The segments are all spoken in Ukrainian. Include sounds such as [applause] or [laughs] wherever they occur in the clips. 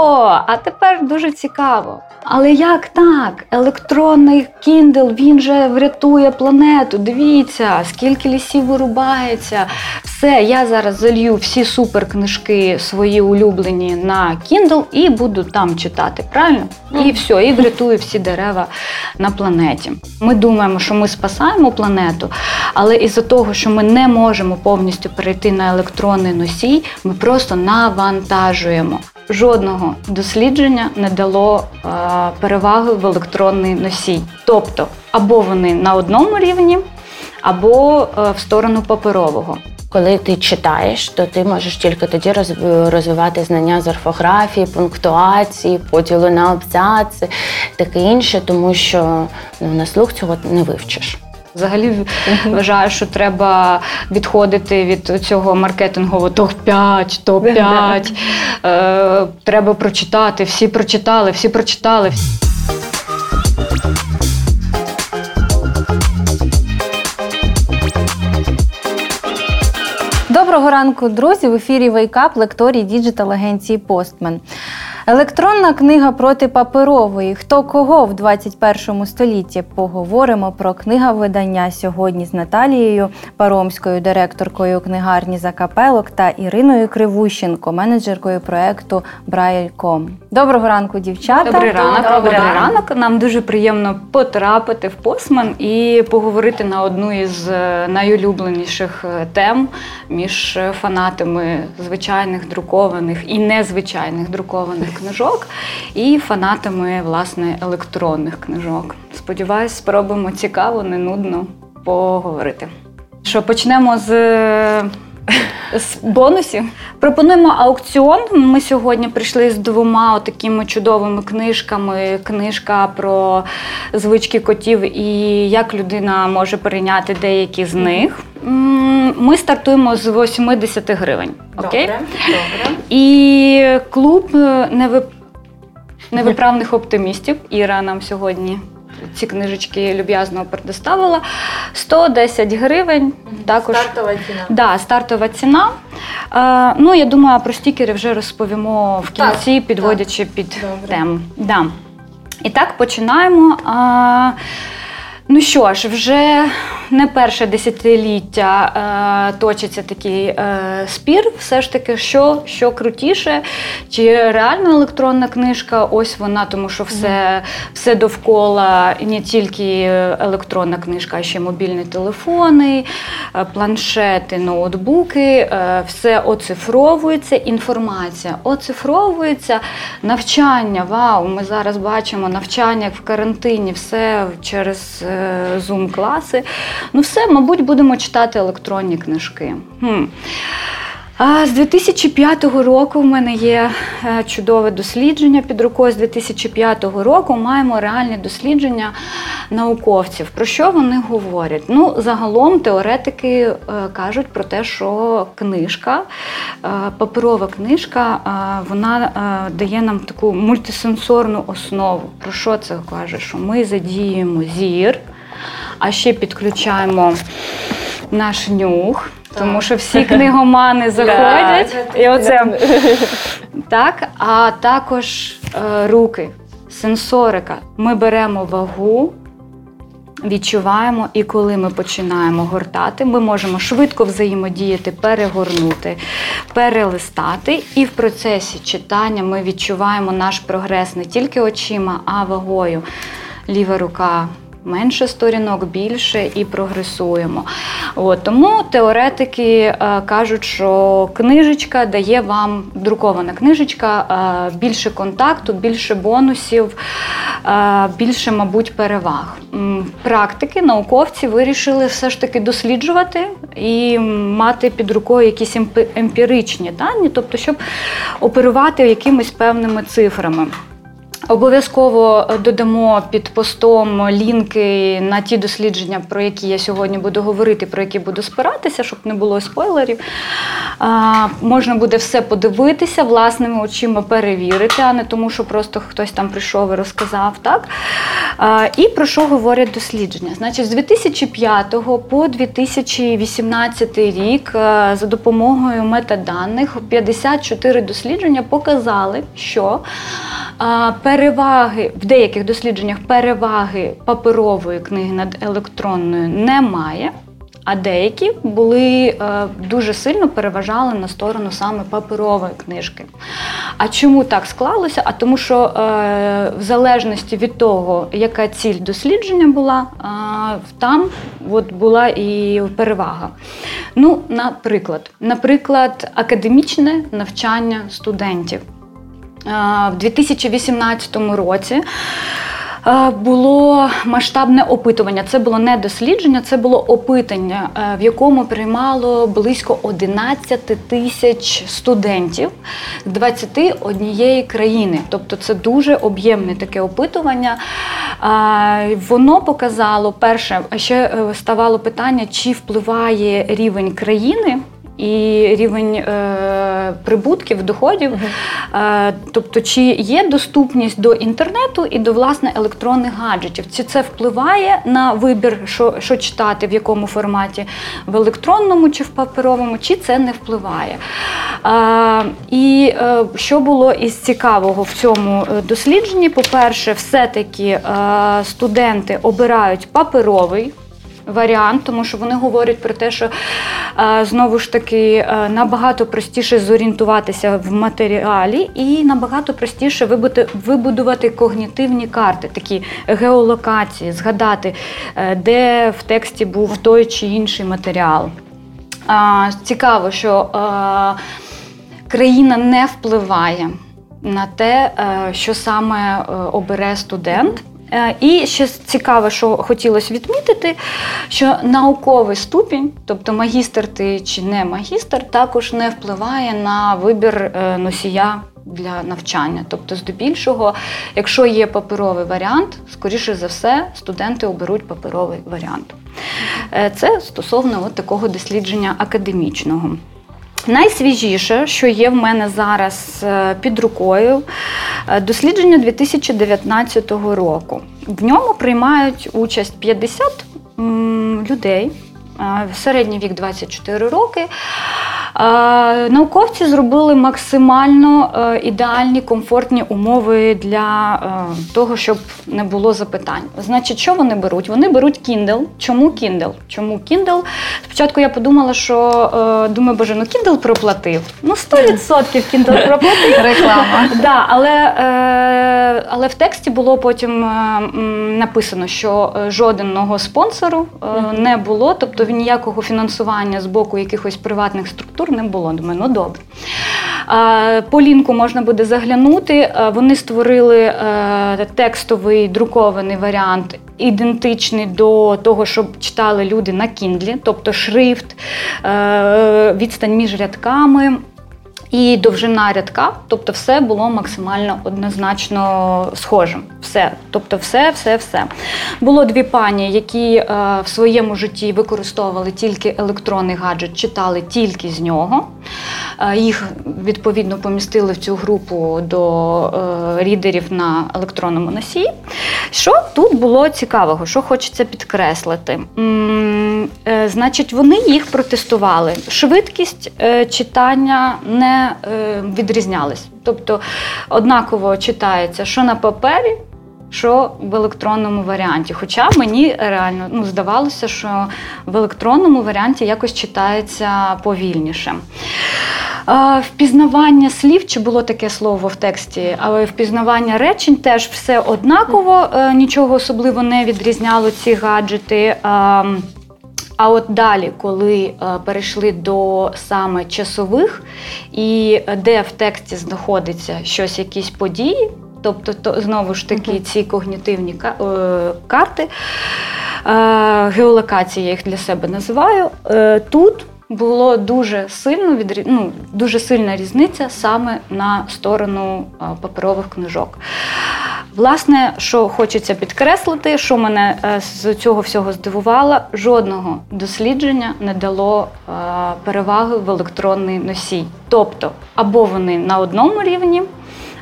О, а тепер дуже цікаво. Але як так? Електронний Kindle, він же врятує планету. Дивіться, скільки лісів вирубається. Все, я зараз залью всі суперкнижки свої улюблені на Kindle і буду там читати. Правильно? І все, і врятую всі дерева на планеті. Ми думаємо, що ми спасаємо планету, але із-за того, що ми не можемо повністю перейти на електронний носій, ми просто навантажуємо. Жодного дослідження не дало е, переваги в електронний носій. Тобто, або вони на одному рівні, або е, в сторону паперового. Коли ти читаєш, то ти можеш тільки тоді розвивати знання з орфографії, пунктуації, поділу на абзаци, таке інше, тому що ну, на слух цього не вивчиш. Взагалі вважаю, що треба відходити від цього маркетингового топ-5, топ-5. Е, треба прочитати, всі прочитали, всі прочитали. Доброго ранку, друзі! В ефірі Wake Up лекторій digital агенції Postmen. Електронна книга проти паперової. Хто кого в 21 столітті? Поговоримо про книговидання сьогодні з Наталією Паромською, директоркою книгарні Закапелок та Іриною Кривущенко, менеджеркою проекту Брайльком. Доброго ранку, дівчата. Добрий ранок, Добрий добрий ранок. ранок. Нам дуже приємно потрапити в Посман і поговорити на одну із е, найулюбленіших е, тем між е, фанатами звичайних друкованих і незвичайних друкованих книжок, і фанатами власне електронних книжок. Сподіваюсь, спробуємо цікаво, не нудно поговорити. Що почнемо з. З бонусів пропонуємо аукціон. Ми сьогодні прийшли з двома такими чудовими книжками. Книжка про звички котів і як людина може перейняти деякі з них. Ми стартуємо з 80 гривень. Окей? добре. І клуб е, невип... невиправних оптимістів. Іра нам сьогодні ці книжечки люб'язно предоставила. 110 гривень. Також Стартова ціна. Да, стартова ціна. Е, ну, я думаю, про стікери вже розповімо в кінці, підводячи під Добре. тему. Да. І так починаємо. А, ну що ж, вже не перше десятиліття е, точиться такий е, спір. Все ж таки, що, що крутіше, чи реально електронна книжка, ось вона, тому що все, все довкола і не тільки електронна книжка, а ще мобільні телефони, е, планшети, ноутбуки, е, все оцифровується, інформація оцифровується, навчання. Вау, ми зараз бачимо навчання як в карантині, все через Zoom-класи. Ну, все, мабуть, будемо читати електронні книжки. Хм. А з 2005 року в мене є е, чудове дослідження під рукою. З 2005 року маємо реальні дослідження науковців. Про що вони говорять? Ну, загалом теоретики е, кажуть про те, що книжка, е, паперова книжка, вона дає нам таку мультисенсорну основу. Про що це каже? Що ми задіємо зір, а ще підключаємо наш нюх. Тому що всі книгомани [laughs] заходять, і оце так, а також е, руки, сенсорика. Ми беремо вагу, відчуваємо, і коли ми починаємо гортати, ми можемо швидко взаємодіяти, перегорнути, перелистати. І в процесі читання ми відчуваємо наш прогрес не тільки очима, а вагою. Ліва рука. Менше сторінок, більше і прогресуємо. От, тому теоретики е, кажуть, що книжечка дає вам друкована книжечка е, більше контакту, більше бонусів, е, більше, мабуть, переваг. Практики, науковці вирішили все ж таки досліджувати і мати під рукою якісь емпі- емпіричні дані, тобто, щоб оперувати якимись певними цифрами. Обов'язково додамо під постом лінки на ті дослідження, про які я сьогодні буду говорити, про які буду спиратися, щоб не було спойлерів. А, Можна буде все подивитися, власними очима перевірити, а не тому, що просто хтось там прийшов і розказав. Так? А, І про що говорять дослідження? Значить, з 2005 по 2018 рік за допомогою метаданих 54 дослідження показали, що переваги в деяких дослідженнях переваги паперової книги над електронною немає. А деякі були е, дуже сильно переважали на сторону саме паперової книжки. А чому так склалося? А тому, що е, в залежності від того, яка ціль дослідження була, е, там от була і перевага. Ну, наприклад, наприклад, академічне навчання студентів. В 2018 році було масштабне опитування. Це було не дослідження, це було опитання, в якому приймало близько 11 тисяч студентів з 21 країни. Тобто це дуже об'ємне таке опитування. Воно показало перше, ще е, ставало питання, чи впливає рівень країни і рівень е, прибутків, доходів, е, тобто, чи є доступність до інтернету і до власне електронних гаджетів, чи це впливає на вибір, що що читати, в якому форматі, в електронному чи в паперовому, чи це не впливає. Е, і е, що було із цікавого в цьому е, дослідженні? По-перше, все-таки е, студенти обирають паперовий варіант, тому що вони говорять про те, що е, знову ж таки е, набагато простіше зорієнтуватися в матеріалі і набагато простіше вибудувати когнітивні карти, такі геолокації, згадати, е, де в тексті був той чи інший матеріал. Цікаво, що країна не впливає на те, що саме обере студент. Е, і ще цікаве, що хотілося відмітити, що науковий ступінь, тобто магістр ти чи не магістр, також не впливає на вибір е, носія для навчання. Тобто, здебільшого, якщо є паперовий варіант, скоріше за все, студенти оберуть паперовий варіант. Е, це стосовно от такого дослідження академічного. Найсвіжіше, що є в мене зараз е, під рукою, е, дослідження 2019 року. В ньому приймають участь 50 людей, е, середній вік 24 роки. Науковці зробили максимально е, ідеальні комфортні умови для е, того, щоб не було запитань. Значить, що вони беруть? Вони беруть Kindle. Чому Kindle? Чому Kindle? Спочатку я подумала, що е, думаю, боже, ну Kindle проплатив. Ну 100% Kindle проплатив. [laughs] Реклама. Да, але але в тексті було потім написано, що жодного спонсору не було, тобто ніякого фінансування з боку якихось приватних структур не було. Думаю, ну добре. По лінку можна буде заглянути. Вони створили е, текстовий друкований варіант, ідентичний до того, що читали люди на кіндлі, тобто шрифт, е, відстань між рядками. І довжина рядка, тобто все було максимально однозначно схожим. Все, тобто, все, все, все. Було дві пані, які е, в своєму житті використовували тільки електронний гаджет, читали тільки з нього. Е, їх відповідно помістили в цю групу до е, рідерів на електронному носії. Що тут було цікавого, що хочеться підкреслити? М е, значить, вони їх протестували. Швидкість е, читання не е, відрізнялись. Тобто однаково читається, що на папері, що в електронному варіанті. Хоча мені реально ну, здавалося, що в електронному варіанті якось читається повільніше. Впізнавання слів, чи було таке слово в тексті, але впізнавання речень теж все однаково, е, нічого особливо не відрізняло ці гаджети. А от далі, коли е, перейшли до саме часових, і де в тексті знаходиться щось, якісь події, тобто то, знову ж таки uh-huh. ці когнітивні е, карти, е, геолокації я їх для себе називаю, тут було дуже сильно відрі... ну, дуже сильна різниця саме на сторону паперових книжок. Власне, що хочеться підкреслити, що мене е, з цього всього здивувало, жодного дослідження не дало е, переваги в електронний носій. Тобто, або вони на одному рівні,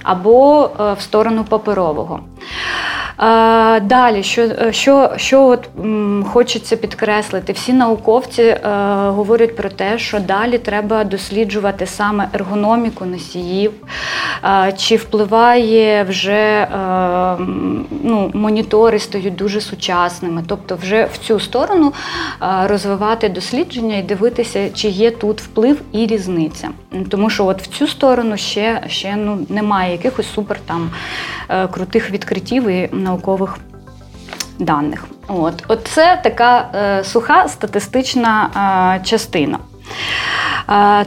або е, в сторону паперового. Е, Далі, що е, що, що от, м, хочеться підкреслити, всі науковці е, говорять про те, що далі треба досліджувати саме ергономіку носіїв, е, чи впливає вже е, ну, монітори стають дуже сучасними, тобто вже в цю сторону розвивати дослідження і дивитися, чи є тут вплив і різниця. Тому що от в цю сторону ще, ще ну, немає якихось супер там е, крутих відкриттів і наукових даних. От це така е, суха статистична е, частина.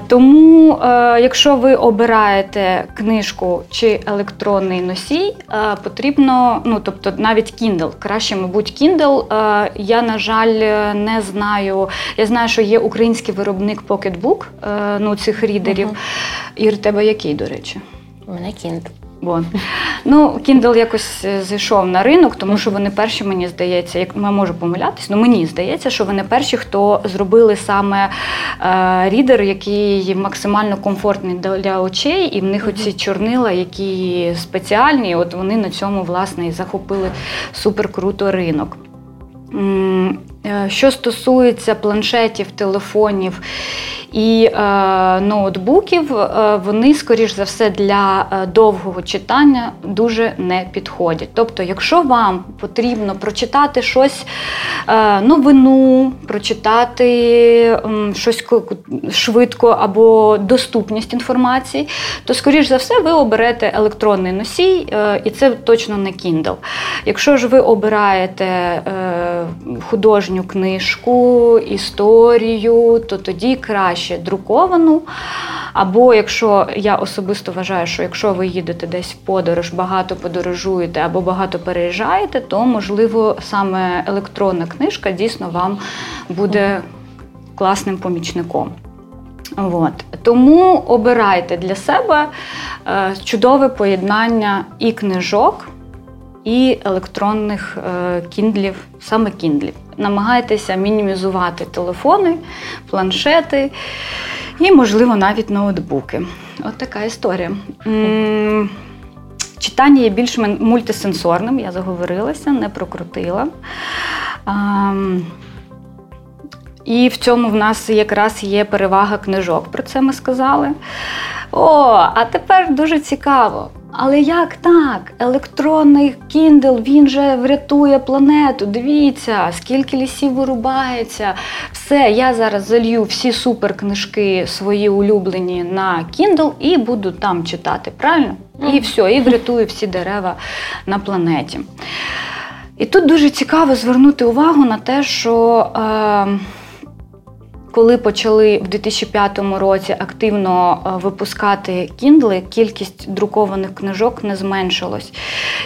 Тому, е, якщо ви обираєте книжку чи електронний носій, е, потрібно, ну тобто навіть Kindle, краще, мабуть, Kindle. Е, я, на жаль, не знаю. Я знаю, що є український виробник Pocketbook, ну цих рідерів. Мгм. Ір, тебе який, до речі? У мене кінт. Вон. Ну, Kindle якось е, зайшов на ринок, тому що вони перші, мені здається, як я можу помилятись, але мені здається, що вони перші, хто зробили саме е, рідер, який максимально комфортний для очей, і в них оці чорнила, які спеціальні, от вони на цьому власне і захопили супер круто ринок. Е, Що стосується планшетів, телефонів і е, ноутбуків, е, вони, скоріш за все, для довгого читання дуже не підходять. Тобто, якщо вам потрібно прочитати щось, новину, прочитати м, щось швидко або доступність інформації, то, скоріш за все, ви оберете електронний носій, і це точно не Kindle. Якщо ж ви обираєте е, художню книжку, історію, то тоді краще друковану. Або якщо я особисто вважаю, що якщо ви їдете десь в подорож, багато подорожуєте або багато переїжджаєте, то можливо саме електронна книжка дійсно вам буде класним помічником. От. Тому обирайте для себе е, чудове поєднання і книжок, і електронних е, кіндлів, саме кіндлів. Намагайтеся мінімізувати телефони, планшети і, можливо, навіть ноутбуки. От така історія. Читання є більш мультисенсорним, я заговорилася, не прокрутила. І в цьому в нас якраз є перевага книжок, про це ми сказали. О, а тепер дуже цікаво. Але як так? Електронний Kindle, він же врятує планету. Дивіться, скільки лісів вирубається. Все, я зараз залью всі суперкнижки свої улюблені на Kindle і буду там читати, правильно? І все, і врятую всі дерева на планеті. І тут дуже цікаво звернути увагу на те, що е, коли почали в 2005 році активно е, випускати кіндли, кількість друкованих книжок не зменшилась.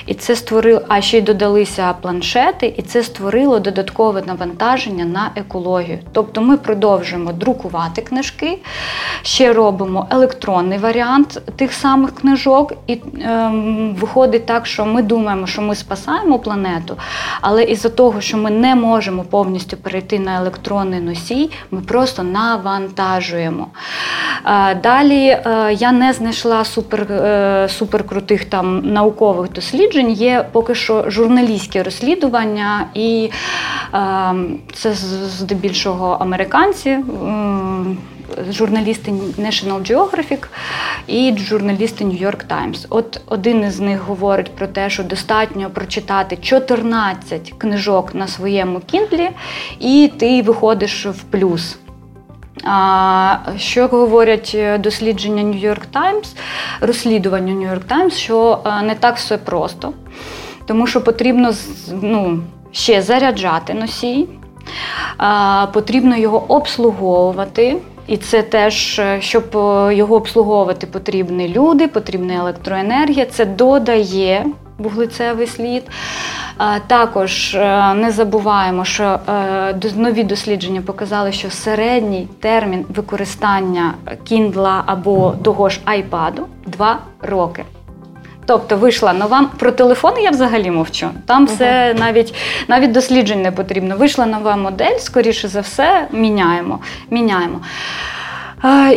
І це створило, а ще й додалися планшети, і це створило додаткове навантаження на екологію. Тобто ми продовжуємо друкувати книжки, ще робимо електронний варіант тих самих книжок, і ем, виходить так, що ми думаємо, що ми спасаємо планету, але із-за того, що ми не можемо повністю перейти на електронний носій, ми просто навантажуємо. Е, Далі е, я не знайшла супер, е, суперкрутих там наукових досліджень. Є поки що журналістські розслідування, і це здебільшого американці. Журналісти National Geographic і журналісти New York Times. От один із них говорить про те, що достатньо прочитати 14 книжок на своєму кіндлі, і ти виходиш в плюс. Що говорять е, дослідження New York Times, розслідування New York Times, що е, не так все просто, тому що потрібно ну, ще заряджати носій, потрібно його обслуговувати. І це теж, е, щоб його обслуговувати, потрібні люди, потрібна електроенергія. Це додає вуглецевий слід. Також е, не забуваємо, що е, нові дослідження показали, що середній термін використання Kindle або того ж iPad – 2 роки. Тобто вийшла нова про телефони, я взагалі мовчу. Там все навіть навіть досліджень не потрібно. Вийшла нова модель, скоріше за все, міняємо. міняємо.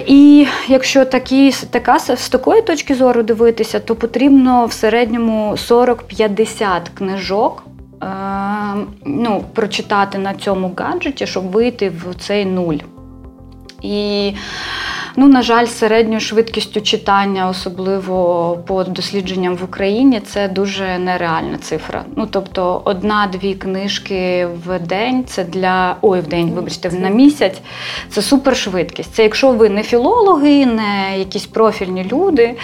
І якщо такі, така, з такої точки зору дивитися, то потрібно в середньому 40-50 книжок е, ну, прочитати на цьому гаджеті, щоб вийти в цей нуль. І, ну, на жаль, середньою швидкістю читання, особливо по дослідженням в Україні, це дуже нереальна цифра. Ну, тобто, одна-дві книжки в день це для ой, в день, вибачте, на місяць це супершвидкість. Це якщо ви не філологи, не якісь профільні люди.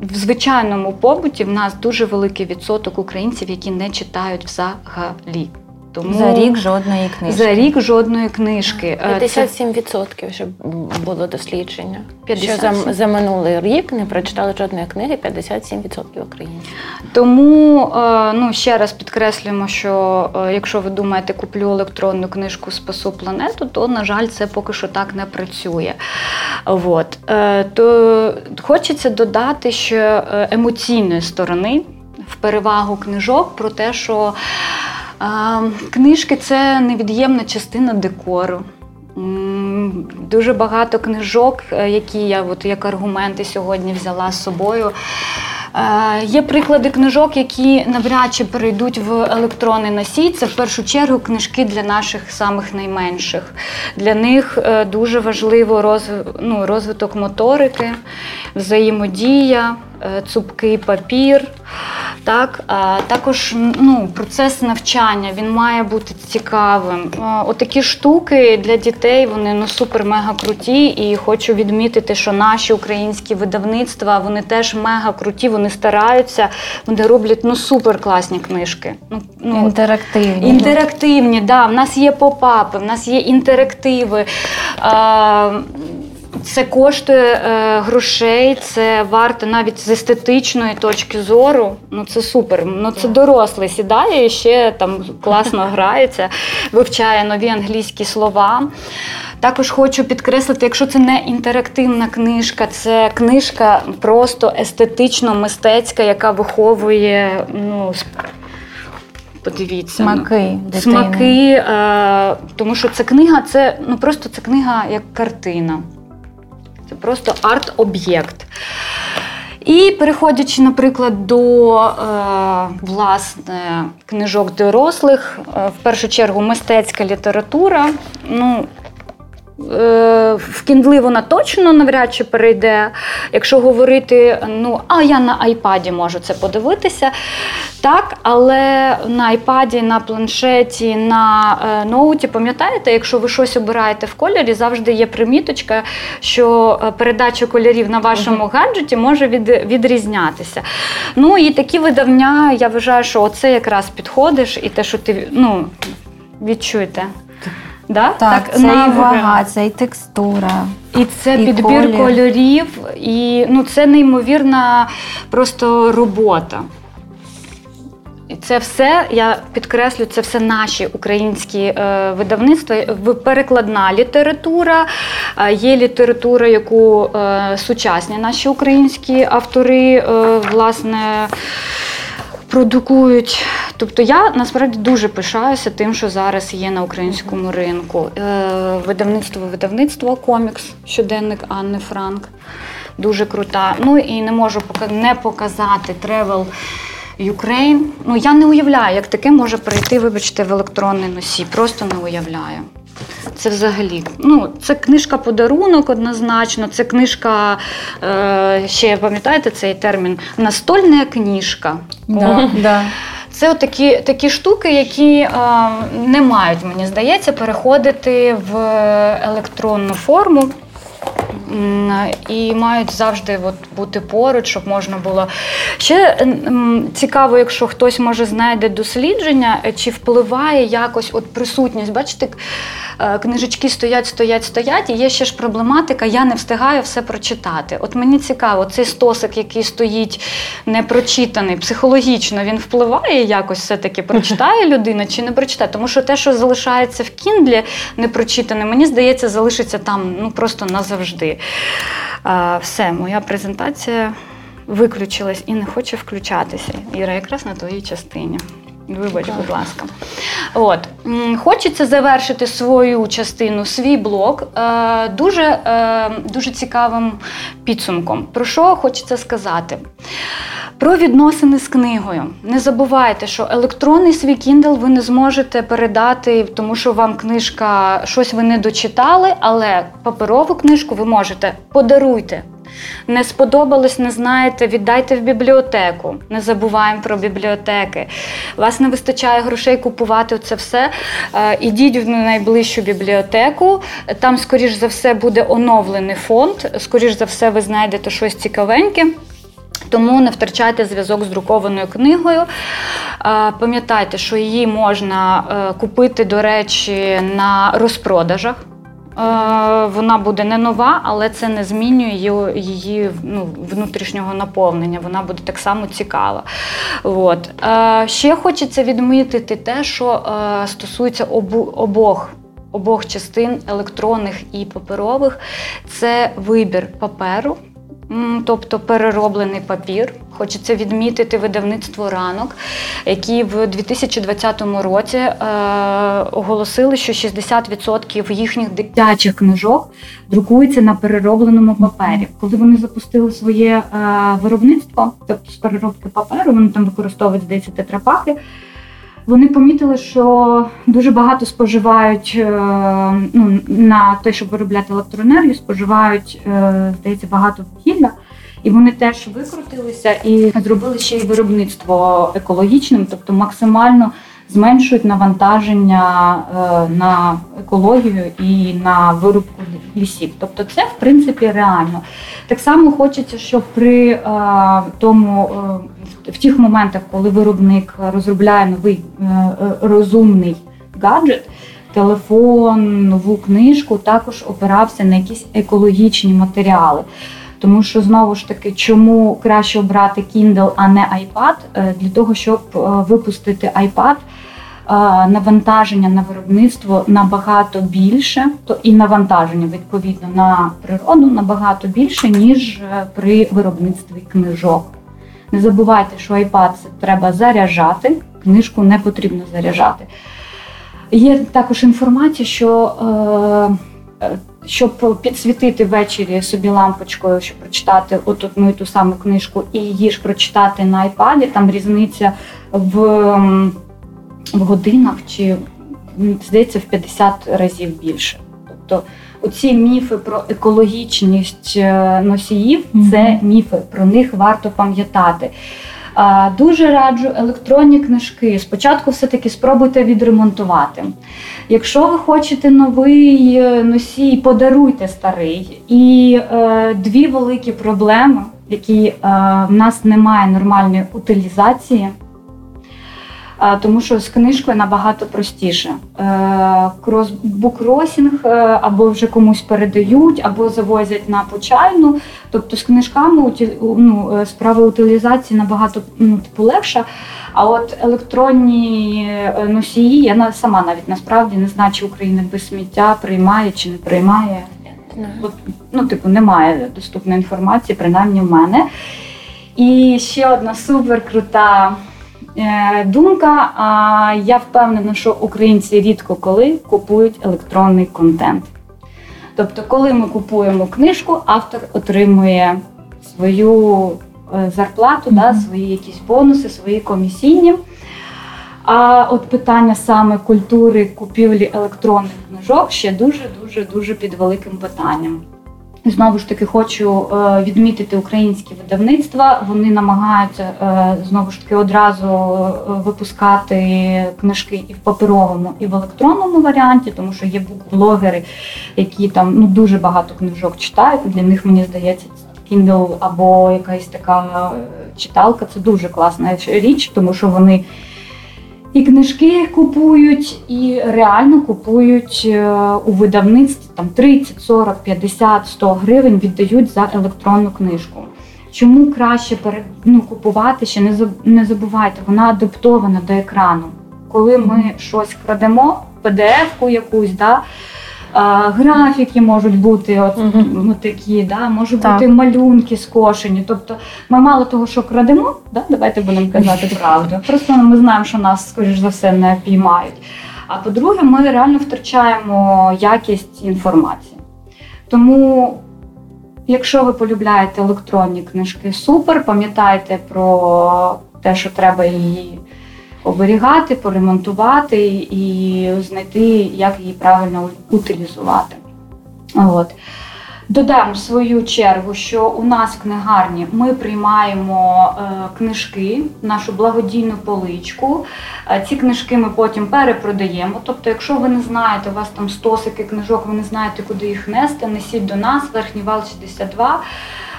В звичайному побуті в нас дуже великий відсоток українців, які не читають взагалі. Тому За рік жодної книжки. за рік жодної книжки. Е, 57% вже було дослідження. 57? Що за, за минулий рік не прочитали жодної книги 57% українців. Тому е, ну, ще раз підкреслюємо, що е, якщо ви думаєте, куплю електронну книжку Спасу планету, то, на жаль, це поки що так не працює. От. Е, То хочеться додати е, емоційної сторони в перевагу книжок про те, що книжки це невід'ємна частина декору. Дуже багато книжок, е, які я от як аргументи сьогодні взяла з собою. Е, Є приклади книжок, які навряд чи перейдуть в електронний носій. Це в першу чергу книжки для наших самих найменших. Для них е, дуже важливо ну, розвиток моторики, взаємодія, цупкий папір. Так, а також ну, процес навчання він має бути цікавим. Е, Отакі штуки для дітей вони ну супер мега круті. І хочу відмітити, що наші українські видавництва вони теж мега круті, вони стараються, вони роблять ну супер класні книжки. Ну, ну, Інтерактивні. Інтерактивні, да. В нас є попапи, в нас є інтерактиви. Е, Це коштує е, грошей, це варто навіть з естетичної точки зору. Ну це супер. Ну це дорослий сідає і ще там класно [laughs] грається, вивчає нові англійські слова. Також хочу підкреслити, якщо це не інтерактивна книжка, це книжка просто естетично-мистецька, яка виховує ну, Подивіться. Смаки дитини. Смаки, е, тому що ця книга це ну просто це книга як картина. Просто арт-об'єкт. І переходячи, наприклад, до е, власне книжок дорослих, е, в першу чергу мистецька література. Ну, в Kindle вона точно навряд чи перейде. Якщо говорити, ну, а я на айпаді можу це подивитися. Так, але на айпаді, на планшеті, на е, ноуті, пам'ятаєте, якщо ви щось обираєте в кольорі, завжди є приміточка, що е, передача кольорів на вашому гаджеті може від, відрізнятися. Ну і такі видавня, я вважаю, що оце якраз підходиш, і те, що ти ну, відчуєте. Да? Так, це на і вага, це і текстура. і це І підбір колір. кольорів, і ну, це неймовірна просто робота. І це все, я підкреслю, це все наші українські е, видавництва. Перекладна література, е, є література, яку е, сучасні наші українські автори е, власне продукують. Тобто я насправді дуже пишаюся тим, що зараз є на українському ринку. Е, Видавництво видавництво комікс, щоденник Анни Франк. Дуже крута. Ну і не можу не показати Travel Ukraine. Ну я не уявляю, як таке може прийти, вибачте, в електронний носій. Просто не уявляю. Це взагалі. Ну, це книжка подарунок однозначно. Це книжка, е, ще пам'ятаєте цей термін? Настольна книжка. Да, да. Це такі, такі штуки, які е, не мають, мені здається, переходити в електронну форму. І мають завжди от бути поруч, щоб можна було. Ще цікаво, якщо хтось може знайде дослідження, е, чи впливає якось от присутність. Бачите, е, книжечки стоять, стоять, стоять, і є ще ж проблематика, я не встигаю все прочитати. От мені цікаво, цей стосик, який стоїть непрочитаний, психологічно він впливає якось все-таки, прочитає [laughs] людина чи не прочитає. Тому що те, що залишається в кіндлі непрочитане, мені здається, залишиться там ну просто назавжди. А, все, моя презентація виключилась і не хоче включатися. Іра, якраз на твоїй частині. Вибач, будь ласка. От Хочеться завершити свою частину, свій блок е, дуже е, дуже цікавим підсумком. Про що хочеться сказати? Про відносини з книгою. Не забувайте, що електронний свій Kindle ви не зможете передати, тому що вам книжка щось ви не дочитали, але паперову книжку ви можете подаруйте. Не сподобалось, не знаєте, віддайте в бібліотеку. Не забуваємо про бібліотеки. Вас не вистачає грошей купувати це все. Е, ідіть в найближчу бібліотеку. Там, скоріш за все, буде оновлений фонд. Скоріш за все, ви знайдете щось цікавеньке. Тому не втрачайте зв'язок з друкованою книгою. Е, пам'ятайте, що її можна е, купити, до речі, на розпродажах. Е, вона буде не нова, але це не змінює її ну, внутрішнього наповнення. Вона буде так само цікава. От. Ще хочеться відмітити те, що стосується обох. Обох частин електронних і паперових це вибір паперу тобто перероблений папір. Хочеться відмітити видавництво ранок, які в 2020 році е, оголосили, що 60% їхніх дитячих книжок друкуються на переробленому папері. Коли вони запустили своє е, виробництво, тобто з переробки паперу, вони там використовують здається тетрапаки. Вони помітили, що дуже багато споживають е, ну, на те, щоб виробляти електроенергію, споживають, е, здається, багато вугілля. І вони теж викрутилися і зробили ще й виробництво екологічним, тобто максимально зменшують навантаження е, на екологію і на вирубку лісів. Тобто, це в принципі реально. Так само хочеться, щоб при тому в тих моментах, коли виробник розробляє новий е, е, розумний гаджет, телефон, нову книжку, також опирався на якісь екологічні матеріали. Тому що знову ж таки, чому краще обрати Kindle, а не iPad? Е, для того, щоб випустити iPad, навантаження на виробництво набагато більше, то і навантаження відповідно на природу набагато більше, ніж при виробництві книжок. Не забувайте, що iPad це треба заряджати, книжку не потрібно заряджати. Є також інформація, що е, е щоб підсвітити ввечері собі лампочкою, щоб прочитати одну і ту саму книжку, і її ж прочитати на iPad, там різниця в, в годинах чи здається в 50 разів більше. Тобто оці міфи про екологічність е, носіїв це міфи, про них варто пам'ятати. Дуже раджу електронні книжки. Спочатку все-таки спробуйте відремонтувати. Якщо ви хочете новий е, носій, подаруйте старий. І е, дві великі проблеми, які е, в нас немає нормальної утилізації тому що з книжкою набагато простіше. Е, букросінг е, або вже комусь передають, або завозять на почальну. Тобто з книжками ну, е, справа утилізації набагато ну, типу, легша. А от електронні носії, я сама навіть насправді не знаю, чи Україна без сміття приймає чи не приймає. Ну, типу, немає доступної інформації, принаймні в мене. І ще одна супер крута Е, думка. А я впевнена, що українці рідко коли купують електронний контент. Тобто, коли ми купуємо книжку, автор отримує свою е, зарплату, mm-hmm. да, свої якісь бонуси, свої комісійні. А от питання саме культури купівлі електронних книжок ще дуже дуже дуже під великим питанням. Знову ж таки, хочу е, відмітити українські видавництва. Вони намагаються е, знову ж таки одразу е, випускати книжки і в паперовому, і в електронному варіанті, тому що є блогери, які там ну дуже багато книжок читають. Для них мені здається, Kindle або якась така читалка це дуже класна річ, тому що вони. І книжки купують, і реально купують е, у видавництві там 30, 40, 50, 100 гривень віддають за електронну книжку. Чому краще ну, купувати ще не забувайте, вона адаптована до екрану. Коли ми щось крадемо, PDF-ку якусь, да, А, Графіки можуть бути от, от такі, да? можуть Так. бути малюнки скошені. Тобто ми мало того, що крадемо, да? давайте будемо казати [laughs] правду. Просто ми знаємо, що нас, скоріш за все, не піймають. А по-друге, ми реально втрачаємо якість інформації. Тому, якщо ви полюбляєте електронні книжки, супер, пам'ятайте про те, що треба її оберігати, поремонтувати і знайти, як її правильно утилізувати. От. Додам в свою чергу, що у нас в книгарні ми приймаємо е, книжки, нашу благодійну поличку. Е, ці книжки ми потім перепродаємо. Тобто, якщо ви не знаєте, у вас там стосики книжок, ви не знаєте, куди їх нести, несіть до нас, верхній вал 62.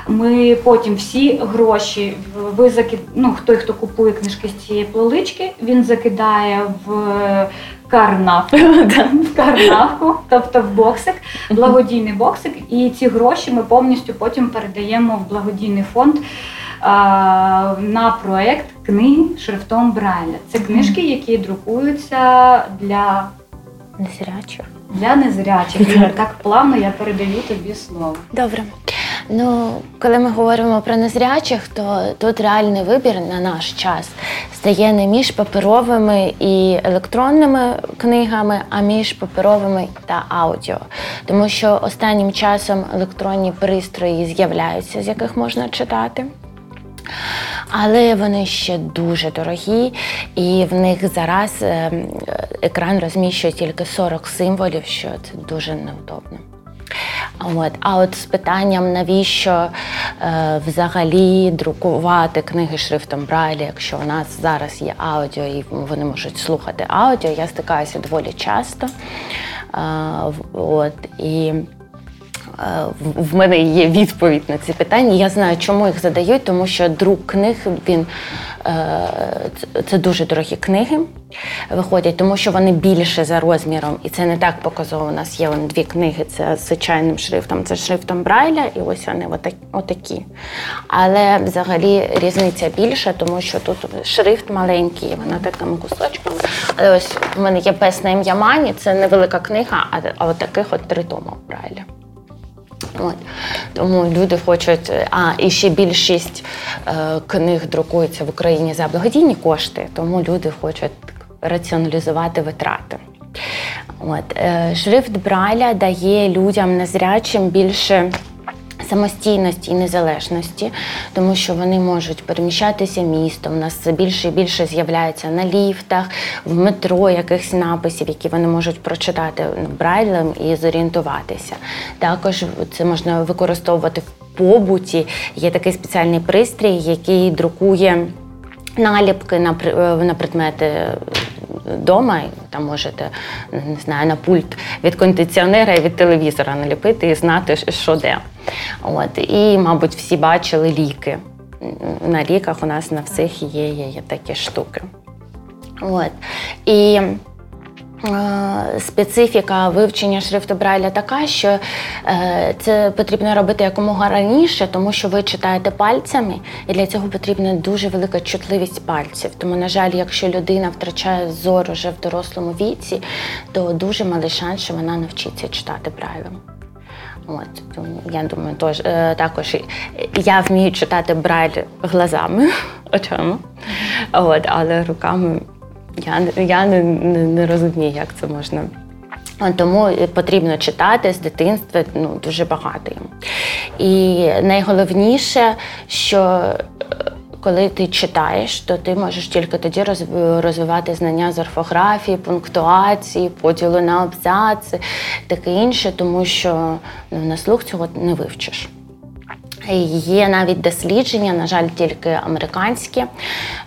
Ми потім всі гроші ви закид... ну, той, хто купує книжки з цієї полички, він закидає в карнавку, [laughs] в карнавку, тобто в боксик, благодійний боксик. І ці гроші ми повністю потім передаємо в благодійний фонд а, на проект книги шрифтом Брайля. Це книжки, які друкуються для, Незрячих. Для незрячих. І так плавно я передаю тобі слово. Добре. Ну, коли ми говоримо про незрячих, то тут реальний вибір на наш час стає не між паперовими і електронними книгами, а між паперовими та аудіо. Тому що останнім часом електронні пристрої з'являються, з яких можна читати. Але вони ще дуже дорогі, і в них зараз е, екран розміщує тільки 40 символів, що це дуже невдобно. От. А от з питанням, навіщо е, взагалі друкувати книги шрифтом Брайлі, якщо у нас зараз є аудіо і вони можуть слухати аудіо, я стикаюся доволі часто. Е, от, і в мене є відповідь на ці питання. Я знаю, чому їх задають, тому що друк книг він е, це дуже дорогі книги виходять, тому що вони більше за розміром, і це не так показово. У нас є дві книги. Це з звичайним шрифтом, це шрифтом Брайля, і ось вони отакі. Але взагалі різниця більша, тому що тут шрифт маленький, вона такими кусочками. Але ось в мене є пес на ім'я Мані, це невелика книга, а от таких от три тома Брайля. От. Тому люди хочуть, а і ще більшість е, книг друкується в Україні за благодійні кошти, тому люди хочуть раціоналізувати витрати. От. Е, шрифт Брайля дає людям незрячим більше самостійності і незалежності, тому що вони можуть переміщатися містом. У нас більше і більше з'являється на ліфтах, в метро якихось написів, які вони можуть прочитати брайлем і зорієнтуватися. Також це можна використовувати в побуті. Є такий спеціальний пристрій, який друкує. Наліпки на на предмети вдома, там можете не знаю, на пульт від кондиціонера і від телевізора наліпити і знати, що де. От. І, мабуть, всі бачили ліки. На ліках у нас на всіх є, є, є такі штуки. От. І Специфіка вивчення шрифту Брайля така, що е, це потрібно робити якомога раніше, тому що ви читаєте пальцями, і для цього потрібна дуже велика чутливість пальців. Тому, на жаль, якщо людина втрачає зор уже в дорослому віці, то дуже малий шанс, що вона навчиться читати Брайлем. От, тому я думаю, тож, е, також я вмію читати Брайль глазами, [laughs] очами. от, але руками. Я я не, не, не розумію, як це можна. Тому потрібно читати з дитинства ну, дуже багато. І найголовніше, що коли ти читаєш, то ти можеш тільки тоді розвивати знання з орфографії, пунктуації, поділу на абзаци, таке інше, тому що ну, на слух цього не вивчиш. Є навіть дослідження, на жаль, тільки американські,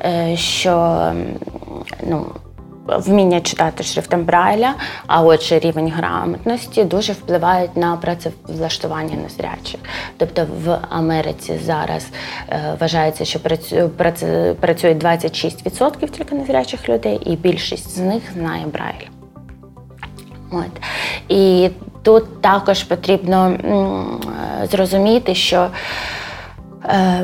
е, що ну, вміння читати шрифтом Брайля, а отже, рівень грамотності дуже впливають на працевлаштування незрячих. Тобто в Америці зараз е, вважається, що працює 26% тільки незрячих людей, і більшість з них знає Брайля. От. І тут також потрібно м, зрозуміти, що Е,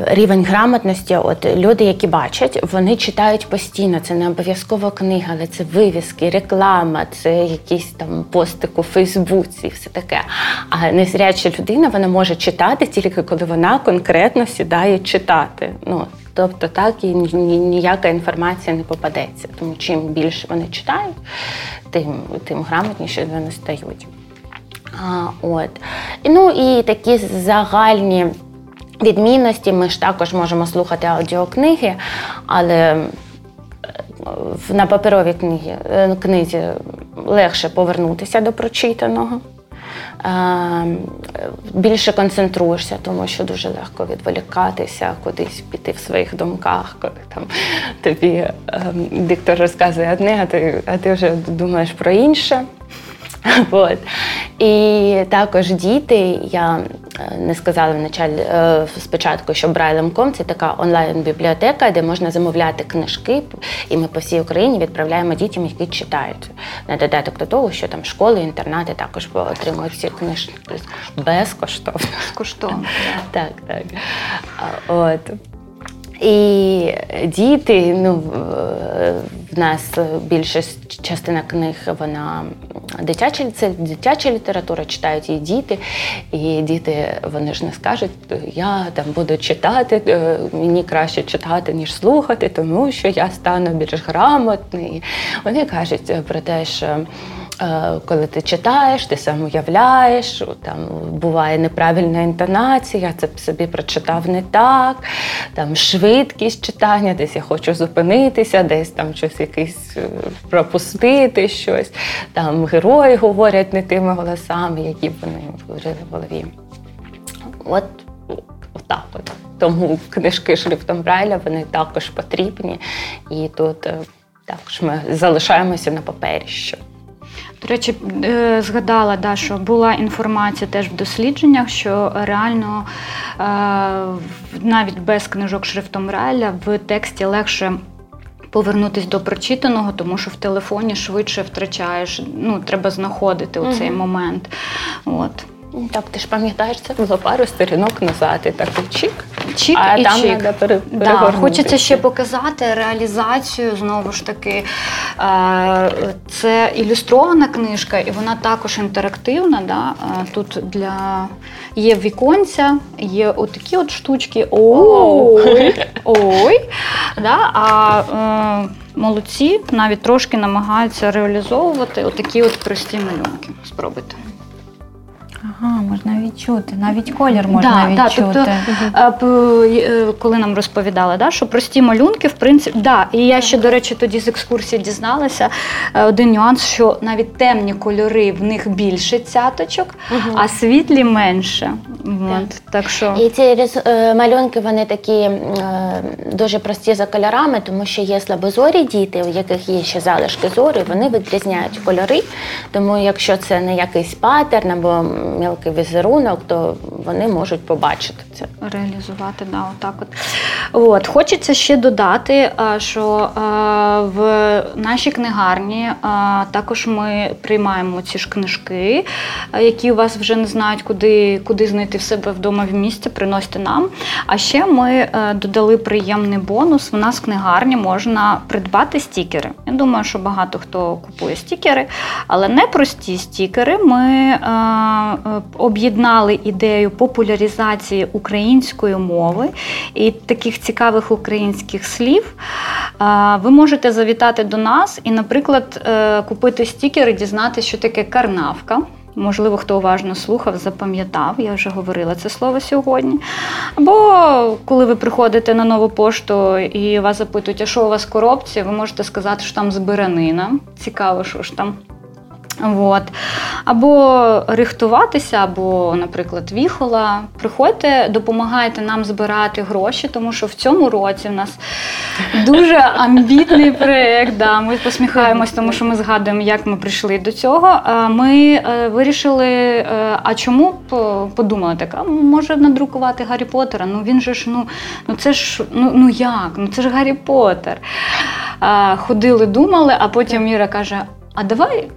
рівень грамотності, от люди, які бачать, вони читають постійно. Це не обов'язково книга, але це вивіски, реклама, це якісь там постик у Фейсбуці, і все таке. А незряча людина вона може читати тільки коли вона конкретно сідає читати. Ну тобто так і ніяка інформація не попадеться. Тому чим більше вони читають, тим тим грамотніше вони стають. А, от. Ну і такі загальні. Відмінності ми ж також можемо слухати аудіокниги, але е, на паперовій книгі, е, книзі легше повернутися до прочитаного. Е, більше концентруєшся, тому що дуже легко відволікатися, кудись піти в своїх думках, коли там тобі диктор розказує одне, а ти, а ти вже думаєш про інше. [laughs] От. І також діти, я не сказала вначаль, е, спочатку, що Брайлем.ком це така онлайн-бібліотека, де можна замовляти книжки, і ми по всій Україні відправляємо дітям, які читають. На додаток до того, що там школи, інтернати також отримують ці книжки безкоштовно. Безкоштовно. Так, так. От. І діти, ну в нас більша частина книг, вона дитяча, це дитяча література, читають її діти. І діти вони ж не скажуть, я там буду читати, е, мені краще читати, ніж слухати, тому що я стану більш грамотний. Вони кажуть про те, що. Е, коли ти читаєш, ти сам уявляєш, там буває неправильна інтонація, це собі прочитав не так, там швидкість читання, десь я хочу зупинитися, десь там щось якийсь е, пропустити щось. Там герої говорять не тими голосами, які вони говорили в голові. От отак от. Тому книжки шрифтом Брайля вони також потрібні. І тут е, також ми залишаємося на папері. що до речі, е, згадала, да, що була інформація теж в дослідженнях, що реально е, навіть без книжок шрифтом Райля в тексті легше. Повернутись до прочитаного, тому що в телефоні швидше втрачаєш. Ну, треба знаходити у цей момент. От. Так, ти ж пам'ятаєш, це було пару сторінок назад, і так чік. Чік а і там чік. треба пере, да, Хочеться ще показати реалізацію, знову ж таки. Е, це ілюстрована книжка, і вона також інтерактивна. Да? Е, тут для є віконця, є отакі от штучки. Ой! Ой! Да? А е, молодці навіть трошки намагаються реалізовувати отакі от прості малюнки. Спробуйте. Ага, можна відчути. Навіть колір можна да, відчути. Да, тобто, е, коли нам розповідали, да, що прості малюнки, в принципі, да, і я ще, до речі, тоді з екскурсії дізналася е, один нюанс, що навіть темні кольори в них більше цяточок, угу. а світлі менше. От, так що... І ці е, малюнки вони такі дуже прості за кольорами, тому що є слабозорі діти, у яких є ще залишки зору, вони відрізняють кольори. Тому якщо це не якийсь паттерн або мілкий візерунок, то вони можуть побачити це. Реалізувати, да, отак от. От. Хочеться ще додати, що в нашій книгарні також ми приймаємо ці ж книжки, які у вас вже не знають, куди куди знайти в себе вдома в місті, приносите нам. А ще ми е, додали приємний бонус. В нас в книгарні можна придбати стікери. Я думаю, що багато хто купує стікери, але не прості стікери. Ми е, Е, об'єднали ідею популяризації української мови і таких цікавих українських слів. Ви можете завітати до нас і, наприклад, е, купити стікери, дізнатися, що таке карнавка. Можливо, хто уважно слухав, запам'ятав, я вже говорила це слово сьогодні. Або коли ви приходите на нову пошту і вас запитують, а що у вас в коробці, ви можете сказати, що там збиранина. Цікаво, що ж там. От. Або рихтуватися, або, наприклад, віхола. Приходьте, допомагайте нам збирати гроші, тому що в цьому році в нас дуже амбітний проєкт. Да. Ми посміхаємось, тому що ми згадуємо, як ми прийшли до цього. Ми е, вирішили, е, а чому подумали так, а може надрукувати Гаррі Поттера? Ну він же ж, ну ну це ж ну, ну як? Ну це ж Гаррі Поттер. Ходили, думали, а потім Міра каже: А давай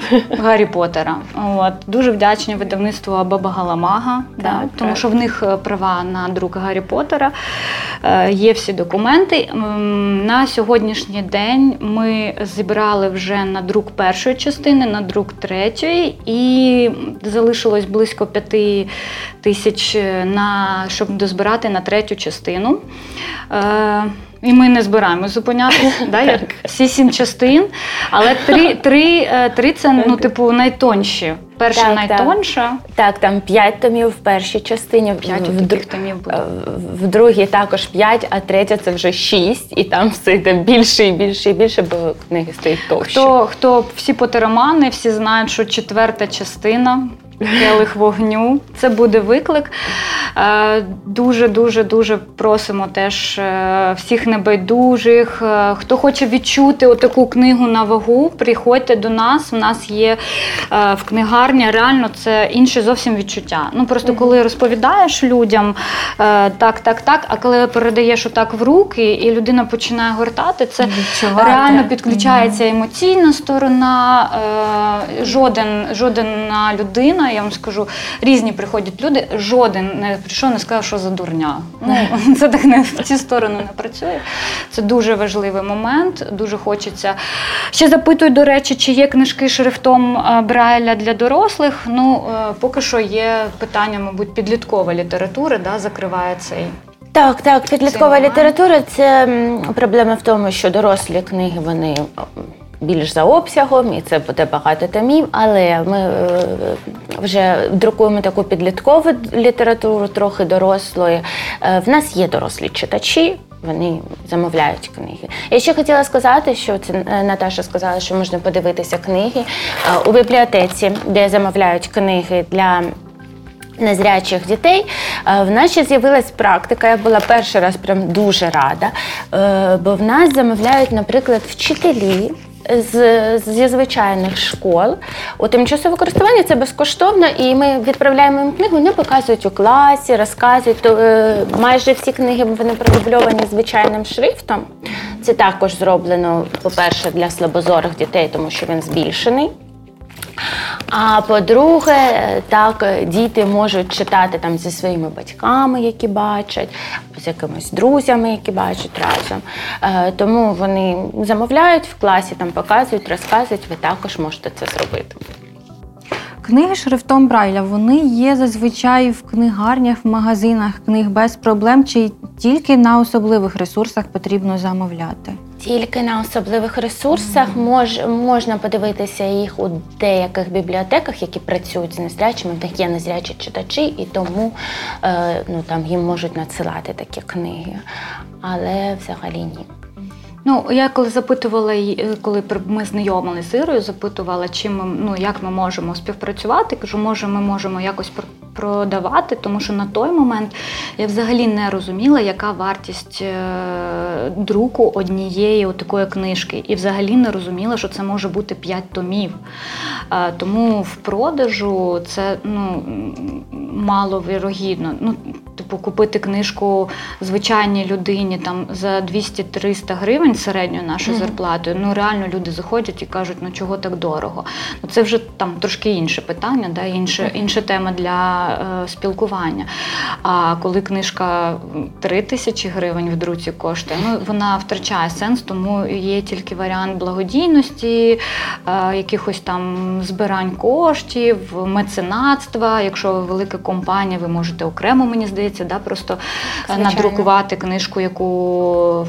[laughs] Гаррі Поттера. От дуже вдячні видавництву Баба Галамага, да, Так, тому що в них е, права на друк Гаррі Поттера. Е, Є всі документи. На сьогоднішній день ми зібрали вже на друк першої частини, на друк третьої, і залишилось близько п'яти тисяч е, на щоб дозбирати на третю частину. Е, і ми не збираємо зупинятися, [laughs] да, як всі сім частин. Але три, три, е, три це ну, типу, найтонші. Перша Так, найтонша, Так, там п'ять томів в першій частині, п'ять в, в, томів буде. Е, В другій також 5, а третя це вже 6, і там все йде більше і більше і більше, бо книги стають товщі. Хто, хто всі потеромани, всі знають, що четверта частина. Келих вогню. Це буде виклик. Е, Дуже, дуже, дуже просимо теж е, всіх небайдужих. е, Хто хоче відчути отаку книгу на вагу, приходьте до нас. У нас є в книгарні реально це інше зовсім відчуття. Ну просто коли розповідаєш людям так, так, так, а коли передаєш отак в руки, і людина починає гортати, це Відчувати. реально підключається емоційна сторона. Жоден, жодна людина, я вам скажу, різні приходять люди, жоден не прийшов, не сказав, що за дурня. Ну, [laughs] це так не в цю сторону не працює. Це дуже важливий момент. Дуже хочеться. Ще запитують, до речі, чи є книжки шрифтом е, Брайля для дорослих. Ну, е, поки що є питання, мабуть, підліткової літератури, да, закриває цей. Так, так, підліткова література це проблема в тому, що дорослі книги вони більш за обсягом, і це буде багато томів, але ми е, вже друкуємо таку підліткову літературу, трохи дорослої. Е, В нас є дорослі читачі. Вони замовляють книги. Я ще хотіла сказати, що це е, Наташа сказала, що можна подивитися книги у бібліотеці, де замовляють книги для незрячих дітей. В нас ще з'явилась практика. Я була перший раз прям дуже рада, бо в нас замовляють, наприклад, вчителі. З, зі звичайних школ у тимчасове користування це безкоштовно, і ми відправляємо їм книгу, вони показують у класі, розказують. То, е, майже всі книги вони продубльовані звичайним шрифтом. Це також зроблено, по-перше, для слабозорих дітей, тому що він збільшений. А по-друге, так діти можуть читати там зі своїми батьками, які бачать, з якимись друзями, які бачать разом. Е, Тому вони замовляють в класі, там показують, розказують. Ви також можете це зробити. Книги шрифтом Брайля вони є зазвичай в книгарнях, в магазинах книг без проблем, чи тільки на особливих ресурсах потрібно замовляти. Тільки на особливих ресурсах мож, можна подивитися їх у деяких бібліотеках, які працюють з незрячими. В них є незрячі читачі, і тому е, ну, там їм можуть надсилати такі книги. Але взагалі ні. Ну, я коли запитувала, е, коли ми знайомилися з Ірою, запитувала, чим ми, ну, як ми можемо співпрацювати. Кажу, може, ми можемо якось продавати, тому що на той момент я взагалі не розуміла, яка вартість е, друку однієї такої книжки. І взагалі не розуміла, що це може бути 5 томів. Е, Тому в продажу це ну, м, мало вірогідно. Ну, типу, купити книжку звичайній людині там за 200-300 гривень середньою нашою Мгм. зарплатою. Ну реально люди заходять і кажуть, ну чого так дорого. Ну це вже там трошки інше питання, да, інше, інша тема для е, спілкування. А коли книжка 3 тисячі гривень в друці коштує, ну вона втрачає сенс, тому є тільки варіант благодійності, е, якихось там збирань коштів, меценатства. Якщо ви велика компанія, ви можете окремо, мені здається, да, просто е, Звичайно. надрукувати книжку, яку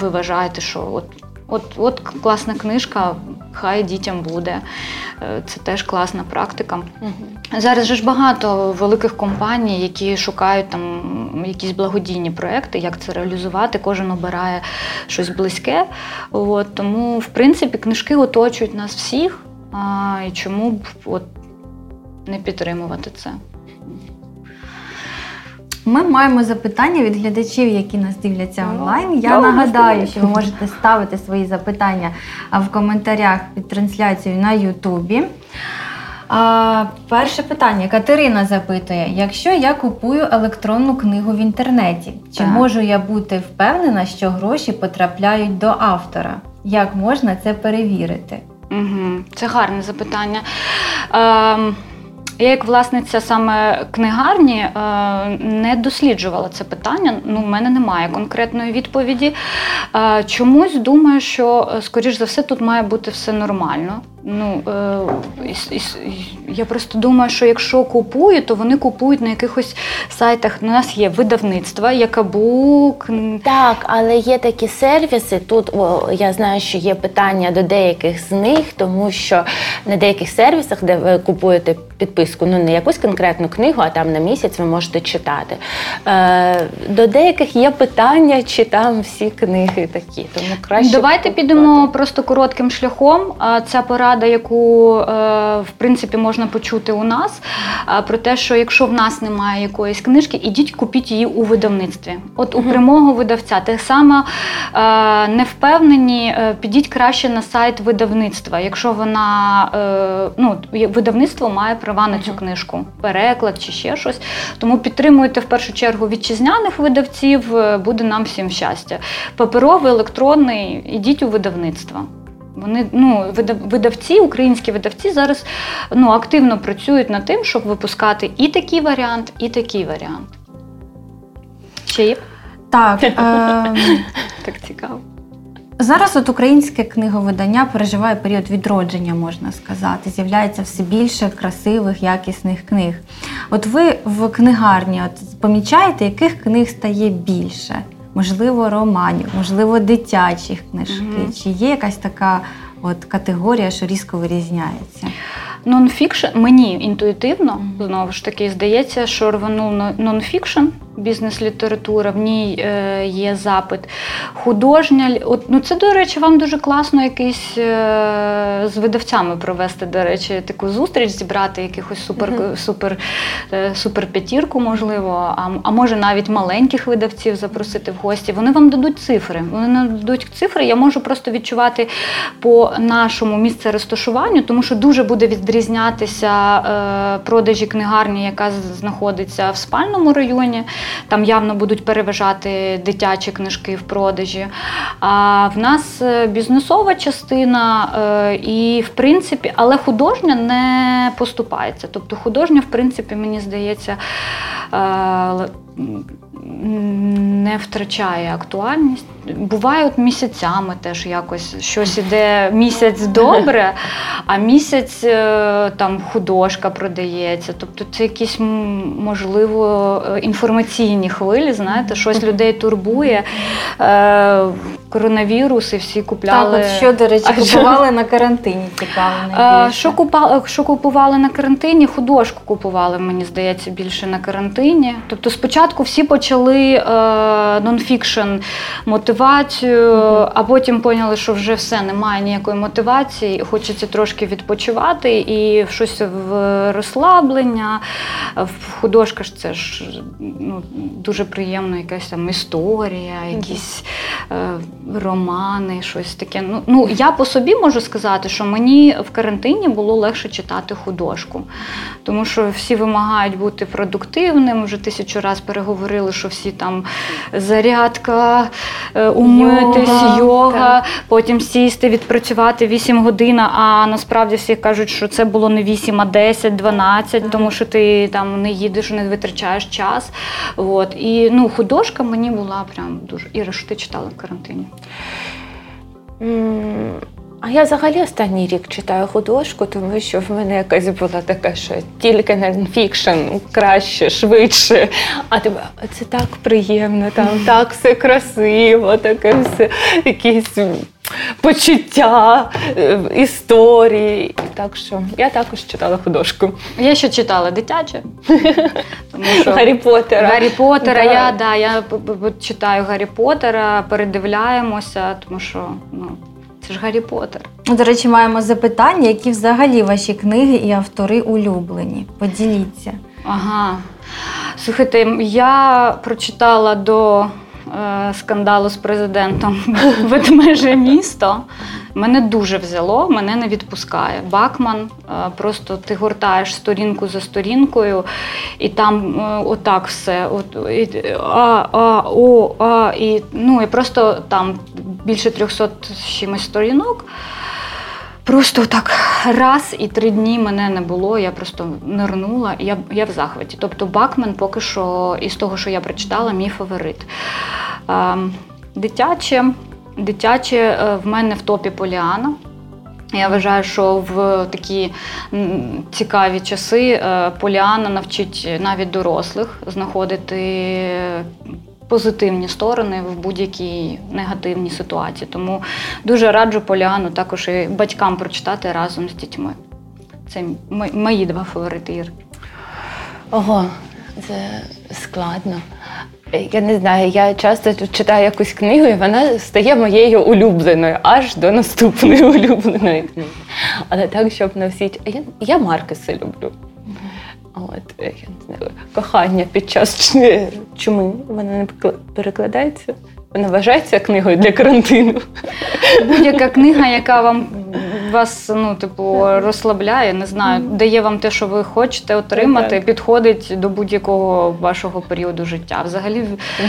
ви вважаєте, що от. От, от класна книжка, хай дітям буде. Е, Це теж класна практика. Зараз же ж багато великих компаній, які шукають там якісь благодійні проекти, як це реалізувати. Кожен обирає щось близьке. От, тому, в принципі, книжки оточують нас всіх. А, і чому б от, не підтримувати це? Ми маємо запитання від глядачів, які нас дивляться Ну, онлайн. Я нагадаю, що ви можете ставити свої запитання в коментарях під трансляцією на Ютубі. А, перше питання. Катерина запитує: якщо я купую електронну книгу в інтернеті, чи Так. можу я бути впевнена, що гроші потрапляють до автора? Як можна це перевірити? Угу. Це гарне запитання. Е, я, як власниця саме книгарні, е, не досліджувала це питання. Ну, в мене немає конкретної відповіді. Е, чомусь думаю, що, е, скоріш за все, тут має бути все нормально. Ну, е, Я просто думаю, що якщо купують, то вони купують на якихось сайтах. У нас є видавництва, Якабук. Так, але є такі сервіси. Тут о, я знаю, що є питання до деяких з них, тому що на деяких сервісах, де ви купуєте підписку, ну не якусь конкретну книгу, а там на місяць ви можете читати. Е, До деяких є питання, чи там всі книги такі. Тому краще давайте підемо просто коротким шляхом. Ця пора порада, яку е, в принципі можна почути у нас, про те, що якщо в нас немає якоїсь книжки, ідіть купіть її у видавництві. От у прямого видавця те саме не впевнені, е, підіть краще на сайт видавництва. Якщо вона е, ну, видавництво має права на цю книжку, переклад чи ще щось. Тому підтримуйте в першу чергу вітчизняних видавців, буде нам всім щастя. Паперовий, електронний, ідіть у видавництво. Вони ну, видавці, українські видавці зараз ну, активно працюють над тим, щоб випускати і такий варіант, і такий варіант. Ще є? Так. [laughs] Е- так цікаво. Зараз от українське книговидання переживає період відродження, можна сказати. З'являється все більше красивих, якісних книг. От ви в книгарні от помічаєте, яких книг стає більше? Можливо, романів, можливо, дитячих книжки. Mm-hmm. Чи є якась така от категорія, що різко вирізняється? Нонфікшн мені інтуїтивно знову ж таки здається, що рванув нонфікшн бізнес-література, в ній е, є запит. Художня, от, ну це, до речі, вам дуже класно якийсь е, з видавцями провести, до речі, таку зустріч, зібрати якихось супер супер, е, супер п'ятірку, можливо, а, а може навіть маленьких видавців запросити в гості. Вони вам дадуть цифри. Вони нам дадуть цифри. Я можу просто відчувати по нашому місце розташуванню, тому що дуже буде відрізнятися е, продажі книгарні, яка знаходиться в спальному районі там явно будуть переважати дитячі книжки в продажі. А в нас е, бізнесова частина, е, і в принципі, але художня не поступається. Тобто художня, в принципі, мені здається, не втрачає актуальність. Буває от місяцями теж якось щось іде місяць добре, а місяць е, там художка продається. Тобто це якісь, можливо, інформаційні хвилі, знаєте, щось людей турбує. Е, коронавірус і всі купляли. Так, от що, до речі, купували на карантині, цікаво. Е, що купали, що купували на карантині? Художку купували, мені здається, більше на карантині. Тобто спочатку всі почали нонфікшн мотивувати мотивацію, а потім поняли, що вже все немає ніякої мотивації, хочеться трошки відпочивати і в щось в розслаблення. В художка ж це ж ну, дуже приємно, якась там історія, якісь е, романи, щось таке. Ну, ну я по собі можу сказати, що мені в карантині було легше читати художку, тому що всі вимагають бути продуктивним. Вже тисячу разів переговорили, що всі там зарядка. Е, умитись, йога, йога потім сісти, відпрацювати 8 годин. А насправді всі кажуть, що це було не 8, а 10, 12, тому що ти там не їдеш, не витрачаєш час. От. І ну, художка мені була прям дуже. Іра, що ти читала в карантині? А я взагалі останній рік читаю художку, тому що в мене якась була така, що тільки нонфікшн, краще, швидше. А тебе це так приємно, там так все красиво, таке все якісь почуття, е, історії. Так що я також читала художку. Я ще читала дитяче. Тому що Гаррі Поттера. Гаррі Поттера. Да. Я да, я читаю Гаррі Поттера, передивляємося, тому що ну. Це ж Гаррі Поттер. До речі, маємо запитання, які взагалі ваші книги і автори улюблені. Поділіться. Ага. Слухайте, я прочитала до Е, скандалу з президентом [laughs] ведмеже місто. Мене дуже взяло, мене не відпускає. Бакман, е, просто ти гортаєш сторінку за сторінкою, і там е, отак все. От, і, а, а, о, а, і, ну, і просто там більше 300 чимось сторінок. Просто так раз і три дні мене не було. Я просто нирнула, я я в захваті. Тобто Бакмен поки що із того, що я прочитала, мій фаворит. Е, дитяче, дитяче е, в мене в топі Поліана. Я вважаю, що в такі цікаві часи е, Поліана навчить навіть дорослих знаходити позитивні сторони в будь-якій негативній ситуації. Тому дуже раджу Поліану також і батькам прочитати разом з дітьми. Це мої два фаворити. Ого, це складно. Я не знаю, я часто читаю якусь книгу, і вона стає моєю улюбленою аж до наступної улюбленої книги. Але так, щоб на всі. Я я Маркеси люблю. От, я не знаю, Кохання під час чуми вона не перекладається. Вона вважається книгою для карантину. Будь-яка книга, яка вам вас ну, типу, розслабляє, не знаю, дає вам те, що ви хочете отримати, підходить до будь-якого вашого періоду життя. Взагалі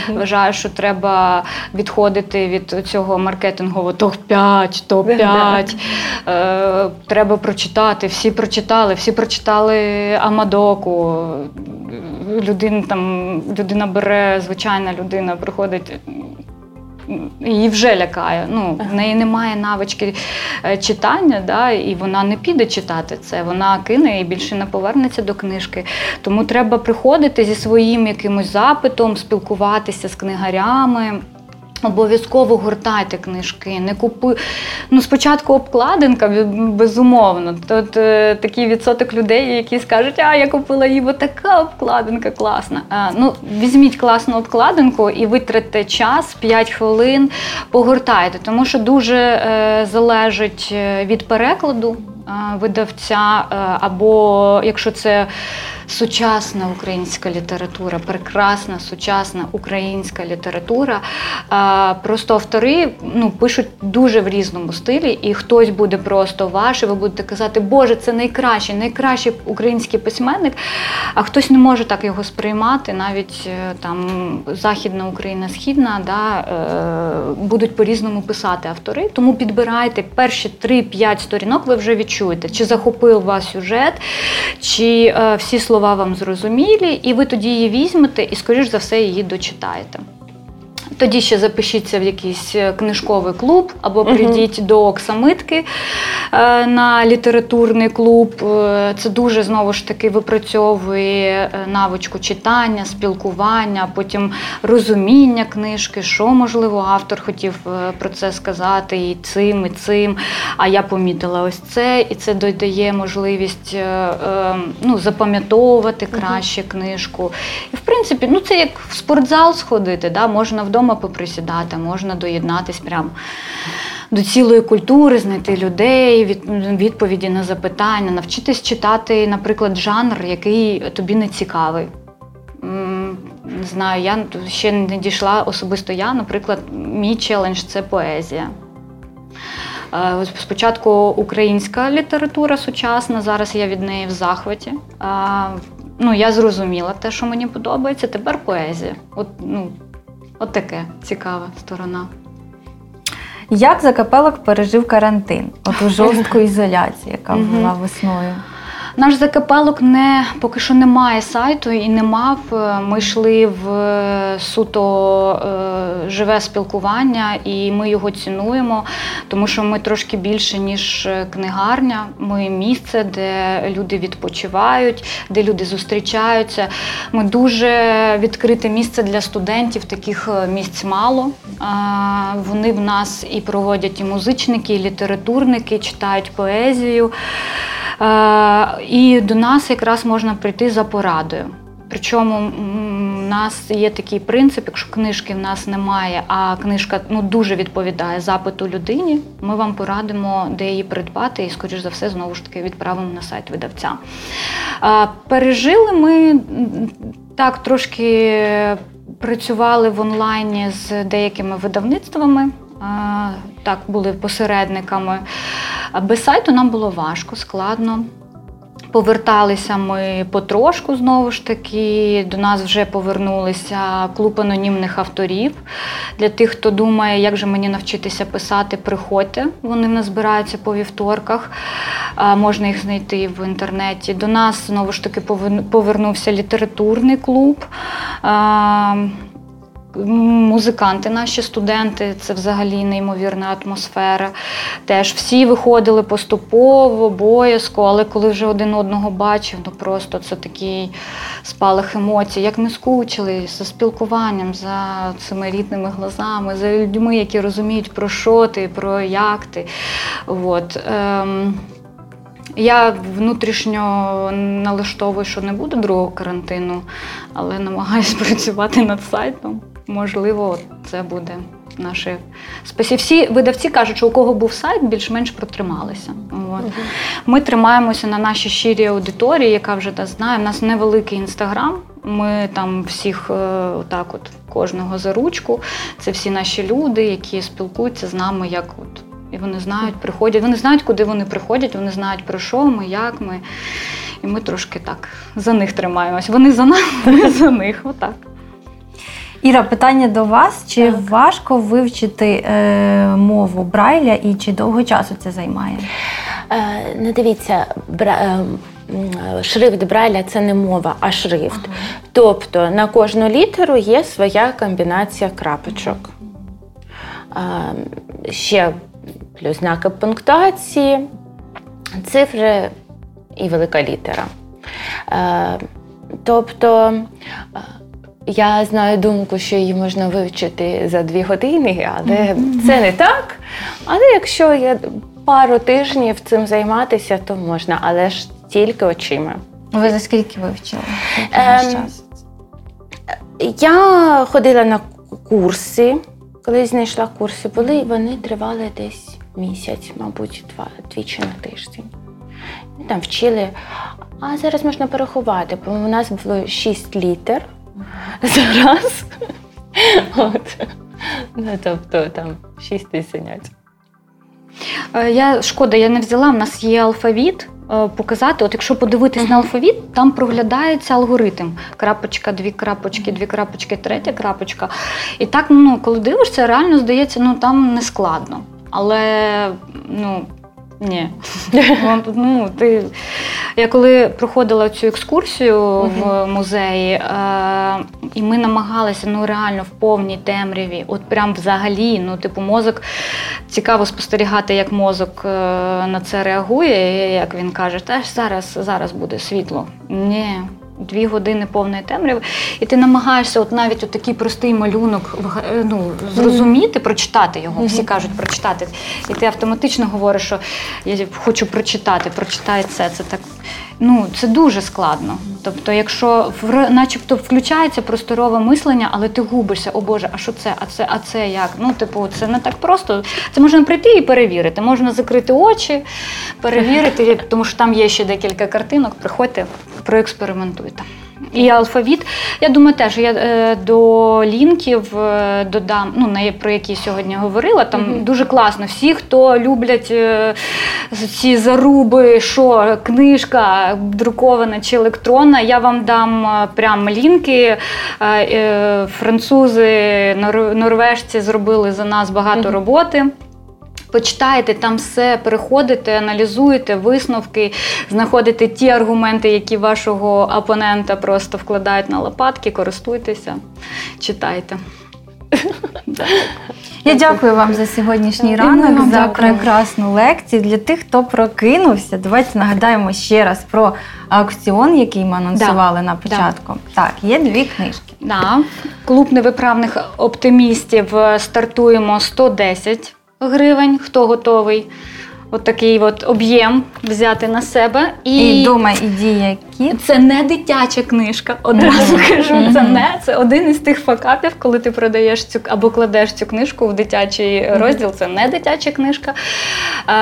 вважаю, що треба відходити від цього маркетингового топ-5, топ-5. Е, Треба прочитати. Всі прочитали, всі прочитали Амадоку. Людина там людина бере, звичайна людина приходить її вже лякає. Ну, В неї немає навички е, читання, да, і вона не піде читати це. Вона кине і більше не повернеться до книжки. Тому треба приходити зі своїм якимось запитом, спілкуватися з книгарями. Обов'язково гуртайте книжки, не купуй. Ну, спочатку обкладинка, безумовно. Тут е, такий відсоток людей, які скажуть, а я купила її, бо така обкладинка класна. А, ну, Візьміть класну обкладинку і витратьте час, 5 хвилин, погортайте, тому що дуже е, залежить е, від перекладу е, видавця, е, або якщо це сучасна українська література, прекрасна сучасна українська література. Просто автори ну, пишуть дуже в різному стилі, і хтось буде просто ваш, і ви будете казати, Боже, це найкращий, найкращий український письменник, а хтось не може так його сприймати, навіть е, там Західна Україна, Східна, да, е, будуть по-різному писати автори. Тому підбирайте перші 3-5 сторінок, ви вже відчуєте, чи захопив вас сюжет, чи е, всі слова слова вам зрозумілі, і ви тоді її візьмете і, скоріш за все, її дочитаєте. Тоді ще запишіться в якийсь е, книжковий клуб, або прийдіть uh до Оксамитки е, на літературний клуб. Е, це дуже знову ж таки випрацьовує навичку читання, спілкування, потім розуміння книжки, що можливо автор хотів про це сказати, і цим, і цим. А я помітила ось це, і це додає можливість ну, запам'ятовувати краще книжку. І в принципі, ну це як в спортзал сходити, да, можна вдома вдома поприсідати, можна доєднатись прямо до цілої культури, знайти людей, відповіді на запитання, навчитись читати, наприклад, жанр, який тобі не цікавий. Не знаю, я ще не дійшла особисто я, наприклад, мій челендж це поезія. Е, спочатку українська література сучасна, зараз я від неї в захваті. Ну, Я зрозуміла те, що мені подобається, тепер поезія. От, ну, От таке цікава сторона. Як Закапелок пережив карантин? От у жорстку [laughs] ізоляцію, яка була весною? Наш закапелок не поки що не має сайту і не мав. Е, ми йшли в е, суто е, живе спілкування, і ми його цінуємо, тому що ми трошки більше, ніж книгарня. Ми місце, де люди відпочивають, де люди зустрічаються. Ми дуже відкрите місце для студентів, таких місць мало. Вони в нас і проводять і музичники, і літературники, читають поезію. І до нас якраз можна прийти за порадою. Причому в нас є такий принцип, якщо книжки в нас немає, а книжка ну, дуже відповідає запиту людині, ми вам порадимо, де її придбати, і, скоріш за все, знову ж таки відправимо на сайт видавця. Пережили ми так трошки працювали в онлайні з деякими видавництвами, так, були посередниками. Без сайту нам було важко, складно. Поверталися ми потрошку знову ж таки. До нас вже повернулися клуб анонімних авторів. Для тих, хто думає, як же мені навчитися писати, приходьте. Вони в нас збираються по вівторках. Можна їх знайти в інтернеті. До нас знову ж таки повернувся літературний клуб. Музиканти, наші студенти, це взагалі неймовірна атмосфера. Теж всі виходили поступово, боязко, але коли вже один одного бачив, ну просто це такий спалах емоцій. Як ми скучили за спілкуванням, за цими рідними глазами, за людьми, які розуміють, про що ти, про як ти. От. Ем, я внутрішньо налаштовую, що не буде другого карантину, але намагаюся [laughs] працювати над сайтом. Можливо, це буде наше спасі. Всі видавці кажуть, що у кого був сайт, більш-менш протрималися. От. Ми тримаємося на нашій щирій аудиторії, яка вже та знає. У нас невеликий інстаграм. Ми там всіх е, отак, от кожного за ручку. Це всі наші люди, які спілкуються з нами, як от. І вони знають, приходять. Вони знають, куди вони приходять, вони знають про що ми, як ми. І ми трошки так за них тримаємось. Вони за нас, [laughs] ми за них. Отак. Іра, питання до вас: чи так. важко вивчити е, мову Брайля і чи довго часу це займає? Е, Не дивіться, бра, е, шрифт Брайля це не мова, а шрифт. Ага. Тобто на кожну літеру є своя комбінація крапочок. Е, ще плюс знаки пунктуації, цифри і велика літера. Е, Тобто е, я знаю думку, що її можна вивчити за дві години, але це не так. Але якщо є пару тижнів цим займатися, то можна, але ж тільки очима. Ви за скільки вивчили? Ем, я ходила на курси, коли знайшла курси, були вони тривали десь місяць, мабуть, два двічі на тиждень. Ми там вчили, а зараз можна порахувати, бо у нас було шість літер зараз. От. Ну, Тобто там шість тисячать. Е, я шкода, я не взяла. У нас є алфавіт. Е, показати, от якщо подивитись на алфавіт, там проглядається алгоритм. Крапочка, дві крапочки, дві крапочки, третя крапочка. І так, ну, коли дивишся, реально здається, ну там не складно. Але ну, ні. [laughs] ну, ти... Я коли проходила цю екскурсію в музеї, е, і ми намагалися ну реально в повній темряві, от прям взагалі, ну, типу, мозок цікаво спостерігати, як мозок е, на це реагує, як він каже, теж зараз, зараз буде світло. Ні дві години повної темряви, і ти намагаєшся, от навіть от такий простий малюнок ну, зрозуміти, прочитати його. Всі кажуть прочитати. І ти автоматично говориш, що я хочу прочитати, прочитай це. Це так. Ну, це дуже складно. Тобто, якщо начебто включається просторове мислення, але ти губишся, о Боже, а що це? А це, а це як? Ну, типу, це не так просто. Це можна прийти і перевірити. Можна закрити очі, перевірити, тому що там є ще декілька картинок. Приходьте, проекспериментуйте. І алфавіт. Я думаю, теж я е, до лінків е, додам, ну на про які сьогодні говорила. Там mm-hmm. дуже класно. Всі, хто люблять е, ці заруби, що книжка друкована чи електронна, я вам дам прям лінки. Французи, норвежці зробили за нас багато mm-hmm. роботи. Почитаєте там все, переходите, аналізуєте висновки, знаходите ті аргументи, які вашого опонента просто вкладають на лопатки, користуйтеся, читайте. Я дякую вам за сьогоднішній ранок, за прекрасну лекцію. Для тих, хто прокинувся, давайте нагадаємо ще раз про аукціон, який ми анонсували на початку. Так, є дві книжки. Да. Клуб невиправних оптимістів е, стартуємо 110 гривень, хто готовий от такий от об'єм взяти на себе. І, і дома і дія Кіт? Це не дитяча книжка. Одразу кажу, це не це один із тих факапів, коли ти продаєш цю або кладеш цю книжку в дитячий розділ. Це не дитяча книжка.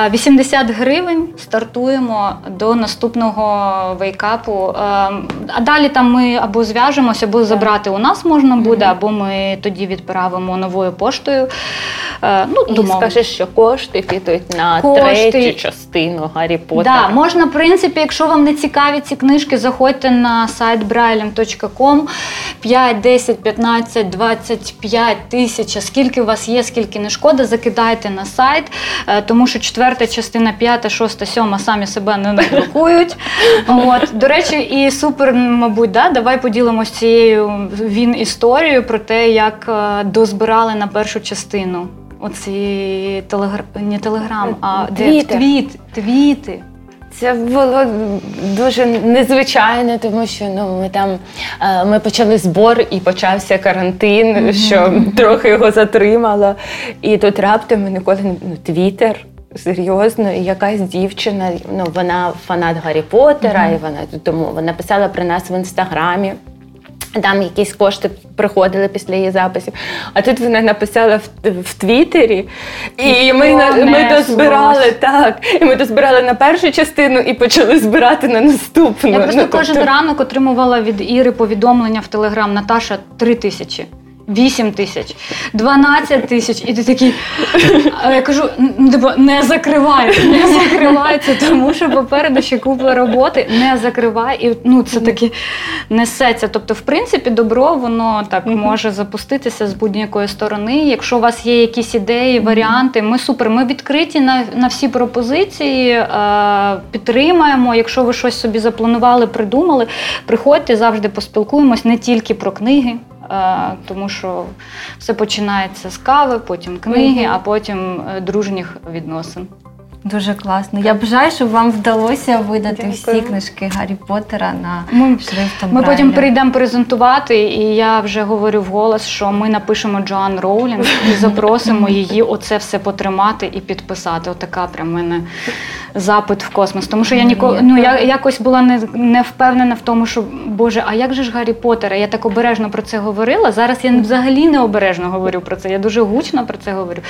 Е, 80 гривень стартуємо до наступного вейкапу. А далі там ми або зв'яжемося, або забрати у нас можна буде, або ми тоді відправимо новою поштою. Ну, І скажеш, що кошти підуть на Кошти. Третю частину Гаррі Поттера. Да, можна, в принципі, якщо вам не цікаві ці книжки, заходьте на сайт braillem.com 5, 10, 15, 25 тисяч. Скільки у вас є, скільки не шкода, закидайте на сайт, е, тому що четверта частина, п'ята, шоста, сьома самі себе не надрукують. От. До речі, і супер, мабуть, да, давай поділимось цією він історією про те, як е, дозбирали на першу частину. Оці телегр... не телеграм, а де- Твіттер. твіт, твіти. Це було дуже незвичайно, тому що ну ми там е, ми почали збор і почався карантин, що трохи його затримало. І тут раптом ми ніколи не ну, твіттер. Серйозно, і якась дівчина, ну вона фанат Гаррі Поттера, і вона тому вона писала про нас в інстаграмі. Там якісь кошти приходили після її записів. А тут вона написала в, в Твіттері, і ми, на- ми дозбирали так. І ми дозбирали на першу частину і почали збирати на наступну. Я просто Ну, кожен тобто- ранок отримувала від Іри повідомлення в Телеграм Наташа три тисячі. 8 тисяч, 12 тисяч, і ти такий. А я кажу, «Ну, типу, не закривай, не закривай це, тому що попереду ще купа роботи, не закривай. І ну, це таки несеться. Тобто, в принципі, добро воно так може запуститися з будь-якої сторони. Якщо у вас є якісь ідеї, варіанти, ми супер, ми відкриті на, на всі пропозиції, е, підтримаємо. Якщо ви щось собі запланували, придумали, приходьте завжди поспілкуємось не тільки про книги. Е, Тому що все починається з кави, потім книги, а потім е, дружніх відносин. Дуже класно. Я бажаю, щоб вам вдалося видати всі книжки Гаррі Поттера на Ми- шрифтом. Ми потім прийдемо презентувати, і я вже говорю вголос, що ми напишемо Джоан Роулінг і [laughs] запросимо її оце все потримати і підписати. Отака прям мене запит в космос. Тому що я ніколи ну я якось була не, не впевнена в тому, що Боже, а як же ж Гаррі Поттера? Я так обережно про це говорила. Зараз я взагалі не обережно говорю про це. Я дуже гучно про це говорю.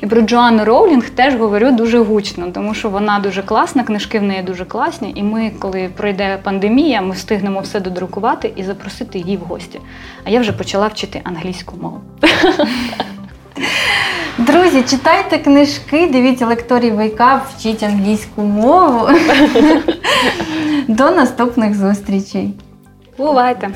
І про Джоанну Роулінг теж говорю дуже гучно, тому що вона дуже класна, книжки в неї дуже класні. І ми, коли пройде пандемія, ми встигнемо все додрукувати і запросити її в гості. А я вже почала вчити англійську мову. [laughs] Друзі, читайте книжки, дивіться лекторій Вейкап, вчіть англійську мову. [laughs] До наступних зустрічей. Бувайте!